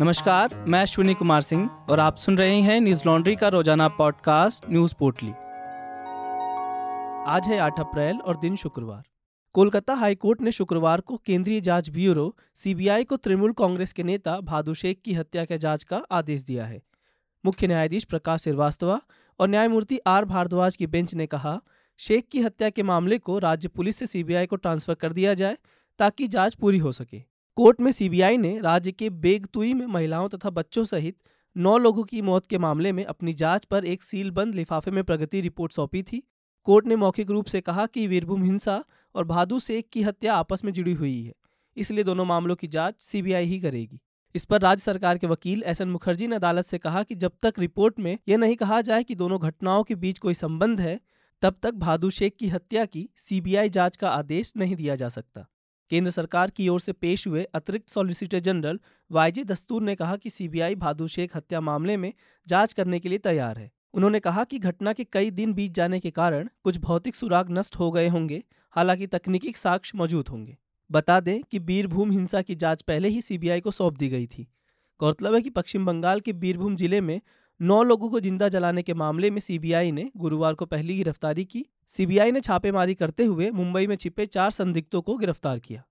नमस्कार, मैं अश्विनी कुमार सिंह और आप सुन रहे हैं न्यूज़ लॉन्ड्री का रोज़ाना पॉडकास्ट न्यूज़ पोर्टली। आज है 8 अप्रैल और दिन शुक्रवार। कोलकाता हाईकोर्ट ने शुक्रवार को केंद्रीय जाँच ब्यूरो सीबीआई को तृणमूल कांग्रेस के नेता भादु शेख की हत्या के जाँच का आदेश दिया है। मुख्य न्यायाधीश प्रकाश श्रीवास्तव और न्यायमूर्ति आर भारद्वाज की बेंच ने कहा, शेख की हत्या के मामले को राज्य पुलिस से सीबीआई को ट्रांसफ़र कर दिया जाए ताकि जाँच पूरी हो सके। कोर्ट में सीबीआई ने राज्य के बेगतुई में महिलाओं तथा बच्चों सहित नौ लोगों की मौत के मामले में अपनी जाँच पर एक सीलबंद लिफाफे में प्रगति रिपोर्ट सौंपी थी। कोर्ट ने मौखिक रूप से कहा कि वीरभूम हिंसा और भादु शेख की हत्या आपस में जुड़ी हुई है, इसलिए दोनों मामलों की जाँच सीबीआई ही करेगी। इस पर राज्य सरकार के वकील एस एन मुखर्जी ने अदालत से कहा कि जब तक रिपोर्ट में यह नहीं कहा जाए कि दोनों घटनाओं के बीच कोई संबंध है, तब तक भादु शेख की हत्या की सीबीआई जाँच का आदेश नहीं दिया जा सकता। केंद्र सरकार की ओर से पेश हुए अतिरिक्त सॉलिसिटर जनरल वाईजे दस्तूर ने कहा कि सीबीआई भादु शेख हत्या मामले में जाँच करने के लिए तैयार है। उन्होंने कहा कि घटना के कई दिन बीत जाने के कारण कुछ भौतिक सुराग नष्ट हो गए होंगे, हालाँकि तकनीकी साक्ष्य मौजूद होंगे। बता दें कि बीरभूम हिंसा की जाँच पहले ही सीबीआई को सौंप दी गई थी। गौरतलब है कि पश्चिम बंगाल के बीरभूम ज़िले में नौ लोगों को ज़िंदा जलाने के मामले में सीबीआई ने गुरुवार को पहली गिरफ्तारी की। सीबीआई ने छापेमारी करते हुए मुंबई में छिपे चार संदिग्धों को गिरफ़्तार किया।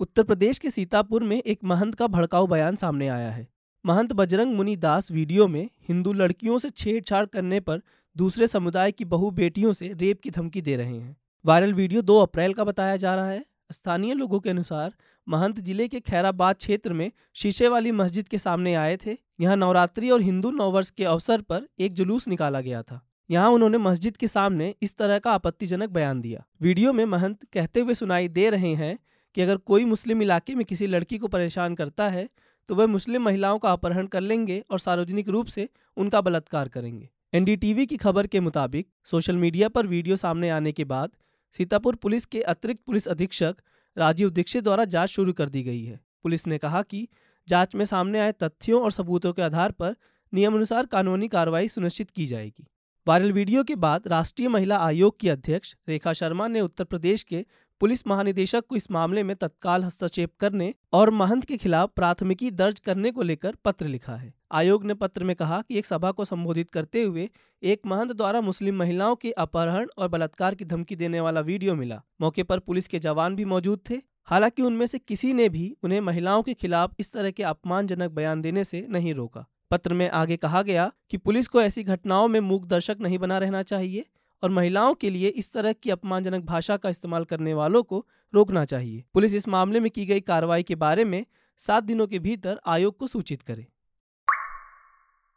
उत्तर प्रदेश के सीतापुर में एक महंत का भड़काऊ बयान सामने आया है। महंत बजरंग मुनि दास वीडियो में हिंदू लड़कियों से छेड़छाड़ करने पर दूसरे समुदाय की बहु बेटियों से रेप की धमकी दे रहे हैं। वायरल वीडियो 2 अप्रैल का बताया जा रहा है। स्थानीय लोगों के अनुसार महंत ज़िले के खैराबाद क्षेत्र में शीशे वाली मस्जिद के सामने आए थे। यहाँ नवरात्रि और हिंदू नववर्ष के अवसर पर एक जुलूस निकाला गया था। यहाँ उन्होंने मस्जिद के सामने इस तरह का आपत्तिजनक बयान दिया। वीडियो में महंत कहते हुए सुनाई दे रहे हैं कि अगर कोई मुस्लिम इलाके में किसी लड़की को परेशान करता है तो वह मुस्लिम महिलाओं का अपहरण कर लेंगे और सार्वजनिक रूप से उनका बलात्कार करेंगे। एनडीटीवी की खबर के मुताबिक सोशल मीडिया पर वीडियो सामने आने के बाद सीतापुर पुलिस के अतिरिक्त पुलिस अधीक्षक राजीव दीक्षित द्वारा जाँच शुरू कर दी गई है। पुलिस ने कहा कि जाँच में सामने आए तथ्यों और सबूतों के आधार पर नियमानुसार कानूनी कार्रवाई सुनिश्चित की जाएगी। वायरल वीडियो के बाद राष्ट्रीय महिला आयोग की अध्यक्ष रेखा शर्मा ने उत्तर प्रदेश के पुलिस महानिदेशक को इस मामले में तत्काल हस्तक्षेप करने और महंत के खिलाफ प्राथमिकी दर्ज करने को लेकर पत्र लिखा है। आयोग ने पत्र में कहा कि एक सभा को संबोधित करते हुए एक महंत द्वारा मुस्लिम महिलाओं के अपहरण और बलात्कार की धमकी देने वाला वीडियो मिला। मौके पर पुलिस के जवान भी मौजूद थे। हालाँकि उनमें से किसी ने भी उन्हें महिलाओं के खिलाफ इस तरह के अपमानजनक बयान देने से नहीं रोका। पत्र में आगे कहा गया कि पुलिस को ऐसी घटनाओं में मूक दर्शक नहीं बना रहना चाहिए और महिलाओं के लिए इस तरह की अपमानजनक भाषा का इस्तेमाल करने वालों को रोकना चाहिए। पुलिस इस मामले में की गई कार्रवाई के बारे में सात दिनों के भीतर आयोग को सूचित करे।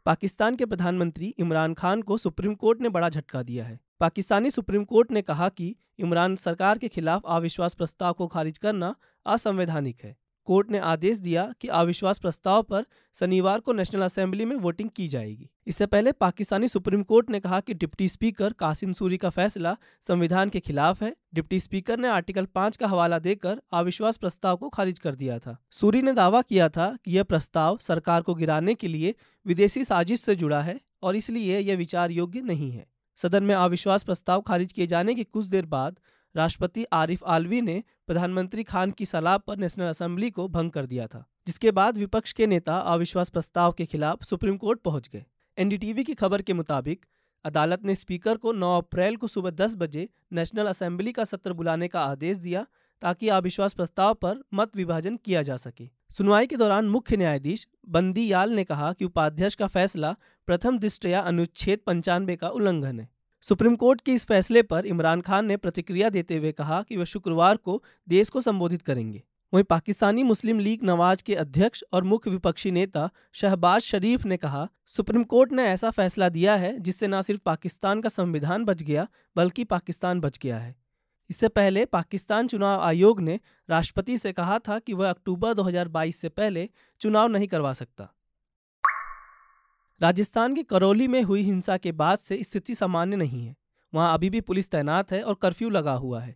पाकिस्तान के प्रधानमंत्री इमरान खान को सुप्रीम कोर्ट ने बड़ा झटका दिया है। पाकिस्तानी सुप्रीम कोर्ट ने कहा कि इमरान सरकार के खिलाफ अविश्वास प्रस्ताव को खारिज करना असंवैधानिक है। कोर्ट ने आदेश दिया कि अविश्वास प्रस्ताव पर शनिवार को नेशनल असेंबली में वोटिंग की जाएगी। इससे पहले पाकिस्तानी सुप्रीम कोर्ट ने कहा कि डिप्टी स्पीकर कासिम सूरी का फैसला संविधान के खिलाफ है। डिप्टी स्पीकर ने आर्टिकल पाँच का हवाला देकर अविश्वास प्रस्ताव को खारिज कर दिया था। सूरी ने दावा किया था कि यह प्रस्ताव सरकार को गिराने के लिए विदेशी साजिश से जुड़ा है और इसलिए यह विचार योग्य नहीं है। सदन में अविश्वास प्रस्ताव खारिज किए जाने के कुछ देर बाद राष्ट्रपति आरिफ आलवी ने प्रधानमंत्री खान की सलाह पर नेशनल असेंबली को भंग कर दिया था, जिसके बाद विपक्ष के नेता अविश्वास प्रस्ताव के खिलाफ सुप्रीम कोर्ट पहुँच गए। एनडीटीवी की खबर के मुताबिक, अदालत ने स्पीकर को 9 अप्रैल को सुबह 10 बजे नेशनल असेंबली का सत्र बुलाने का आदेश दिया, ताकि अविश्वास प्रस्ताव पर मत विभाजन किया जा सके। सुनवाई के दौरान मुख्य न्यायाधीश बंदी याल ने कहा कि उपाध्यक्ष का फैसला प्रथम दृष्टया अनुच्छेद पंचानवे का उल्लंघन है। सुप्रीम कोर्ट के इस फैसले पर इमरान खान ने प्रतिक्रिया देते हुए कहा कि वह शुक्रवार को देश को संबोधित करेंगे। वहीं पाकिस्तानी मुस्लिम लीग नवाज़ के अध्यक्ष और मुख्य विपक्षी नेता शहबाज शरीफ ने कहा, सुप्रीम कोर्ट ने ऐसा फैसला दिया है जिससे न सिर्फ़ पाकिस्तान का संविधान बच गया, बल्कि पाकिस्तान बच गया है। इससे पहले पाकिस्तान चुनाव आयोग ने राष्ट्रपति से कहा था कि वह अक्टूबर 2022 से पहले चुनाव नहीं करवा सकता। राजस्थान के करौली में हुई हिंसा के बाद से स्थिति सामान्य नहीं है। वहाँ अभी भी पुलिस तैनात है और कर्फ्यू लगा हुआ है।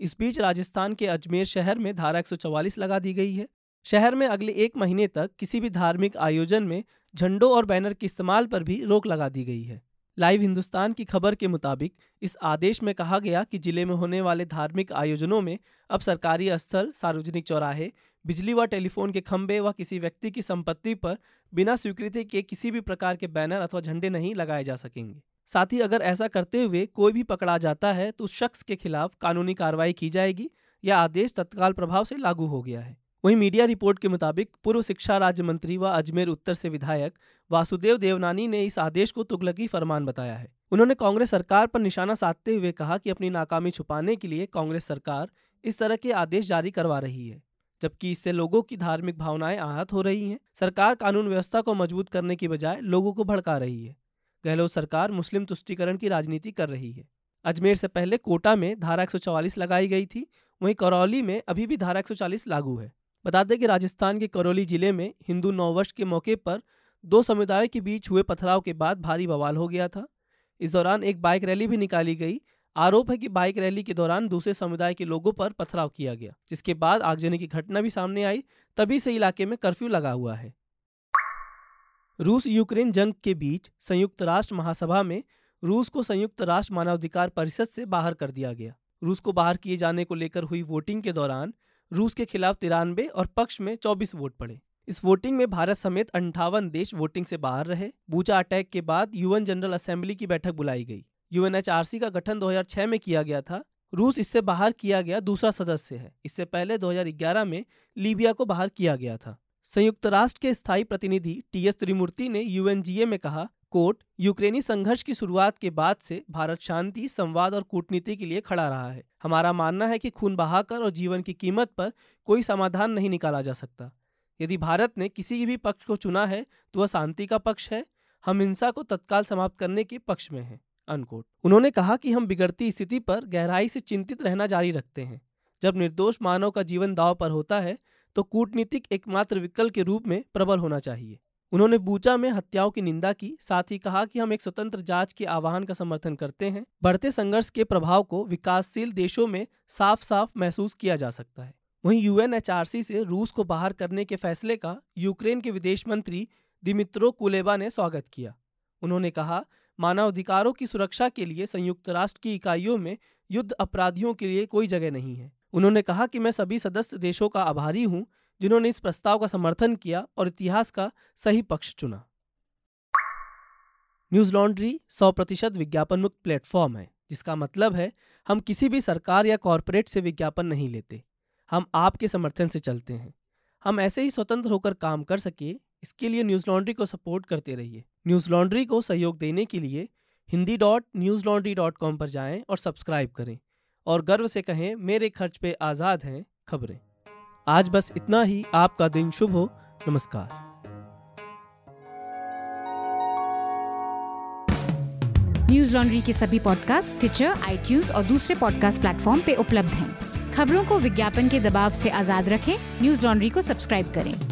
इस बीच राजस्थान के अजमेर शहर में धारा एक सौ चौवालीस लगा दी गई है। शहर में अगले एक महीने तक किसी भी धार्मिक आयोजन में झंडों और बैनर के इस्तेमाल पर भी रोक लगा दी गई है। लाइव हिंदुस्तान की खबर के मुताबिक इस आदेश में कहा गया कि ज़िले में होने वाले धार्मिक आयोजनों में अब सरकारी स्थल, सार्वजनिक चौराहे बिजली व टेलीफोन के खंभे व किसी व्यक्ति की संपत्ति पर बिना स्वीकृति के किसी भी प्रकार के बैनर अथवा झंडे नहीं लगाए जा सकेंगे। साथ ही अगर ऐसा करते हुए कोई भी पकड़ा जाता है तो उस शख्स के खिलाफ कानूनी कार्रवाई की जाएगी यह आदेश तत्काल प्रभाव से लागू हो गया है। वहीं मीडिया रिपोर्ट के मुताबिक पूर्व शिक्षा राज्य मंत्री व अजमेर उत्तर से विधायक वासुदेव देवनानी ने इस आदेश को तुगलकी फरमान बताया है। उन्होंने कांग्रेस सरकार पर निशाना साधते हुए कहा कि अपनी नाकामी छुपाने के लिए कांग्रेस सरकार इस तरह के आदेश जारी करवा रही है। जबकि इससे लोगों की धार्मिक भावनाएँ आहत हो रही हैं। सरकार कानून व्यवस्था को मज़बूत करने की बजाय लोगों को भड़का रही है। गहलोत सरकार मुस्लिम तुष्टिकरण की राजनीति कर रही है। अजमेर से पहले कोटा में धारा 144 लगाई गई थी, वहीं करौली में अभी भी धारा 140 लागू है। बता दें कि राजस्थान के करौली ज़िले में हिंदू नववर्ष के मौके पर दो समुदायों के बीच हुए पथराव के बाद भारी बवाल हो गया था। इस दौरान एक बाइक रैली भी निकाली गई आरोप है कि बाइक रैली के दौरान दूसरे समुदाय के लोगों पर पथराव किया गया, जिसके बाद आगजनी की घटना भी सामने आई, तभी से इलाके में कर्फ्यू लगा हुआ है। रूस यूक्रेन जंग के बीच संयुक्त राष्ट्र महासभा में रूस को संयुक्त राष्ट्र मानवाधिकार परिषद से बाहर कर दिया गया। रूस को बाहर किए जाने को लेकर हुई वोटिंग के दौरान रूस के खिलाफ तिरानवे और पक्ष में 24 वोट पड़े। इस वोटिंग में भारत समेत अंठावन देश वोटिंग से बाहर रहे। बूचा अटैक के बाद यूएन जनरल असेंबली की बैठक बुलाई गई। यूएनएचआरसी का गठन 2006 में किया गया था। रूस इससे बाहर किया गया दूसरा सदस्य है। इससे पहले 2011 में लीबिया को बाहर किया गया था। संयुक्त राष्ट्र के स्थायी प्रतिनिधि टी एस त्रिमूर्ति ने यूएनजीए में कहा, कोर्ट, यूक्रेनी संघर्ष की शुरुआत के बाद से भारत शांति, संवाद और कूटनीति के लिए खड़ा रहा है। हमारा मानना है कि खून बहाकर और जीवन की कीमत पर कोई समाधान नहीं निकाला जा सकता। यदि भारत ने किसी भी पक्ष को चुना है तो वह शांति का पक्ष है। हम हिंसा को तत्काल समाप्त करने के पक्ष में हैं। अनकोट उन्होंने कहा कि हम बिगड़ती स्थिति पर गहराई से चिंतित रहना जारी रखते हैं। जब निर्दोष मानव का जीवन दाव पर होता है तो कूटनीतिक एकमात्र विकल्प के रूप में प्रबल होना चाहिए। उन्होंने बूचा में हत्याओं की निंदा की, साथ ही कहा कि हम एक स्वतंत्र जाँच के आह्वान का समर्थन करते हैं। बढ़ते संघर्ष के प्रभाव को विकासशील देशों में साफ़ साफ़ महसूस किया जा सकता है। वहीं यूएनएचआरसी से रूस को बाहर करने के फैसले का यूक्रेन के विदेश मंत्री दिमित्रो कुलेबा ने स्वागत किया। उन्होंने कहा मानवाधिकारों की सुरक्षा के लिए संयुक्त राष्ट्र की इकाइयों में युद्ध अपराधियों के लिए कोई जगह नहीं है। उन्होंने कहा कि मैं सभी सदस्य देशों का आभारी हूँ, जिन्होंने इस प्रस्ताव का समर्थन किया और इतिहास का सही पक्ष चुना। न्यूज़ लॉन्ड्री सौ प्रतिशत विज्ञापन मुक्त प्लेटफॉर्म है, जिसका मतलब है, हम किसी भी सरकार या कॉरपोरेट से विज्ञापन नहीं लेते। हम आपके समर्थन से चलते हैं। हम ऐसे ही स्वतंत्र होकर काम कर सके, इसके लिए न्यूज़ लॉन्ड्री को सपोर्ट करते रहिए। न्यूज़ लॉन्ड्री को सहयोग देने के लिए Hindi dot newslaundry dot com पर जाएँ और सब्सक्राइब करें और गर्व से कहें, मेरे खर्च पे आज़ाद हैं खबरें। आज बस इतना ही। आपका दिन शुभ हो। नमस्कार। न्यूज़ लॉन्ड्री के सभी पॉडकास्ट ट्विटर आई और दूसरे पॉडकास्ट प्लेटफॉर्म पे उपलब्ध हैं। खबरों को विज्ञापन के दबाव से आज़ाद रखें। न्यूज़ लॉन्ड्री को सब्सक्राइब करें।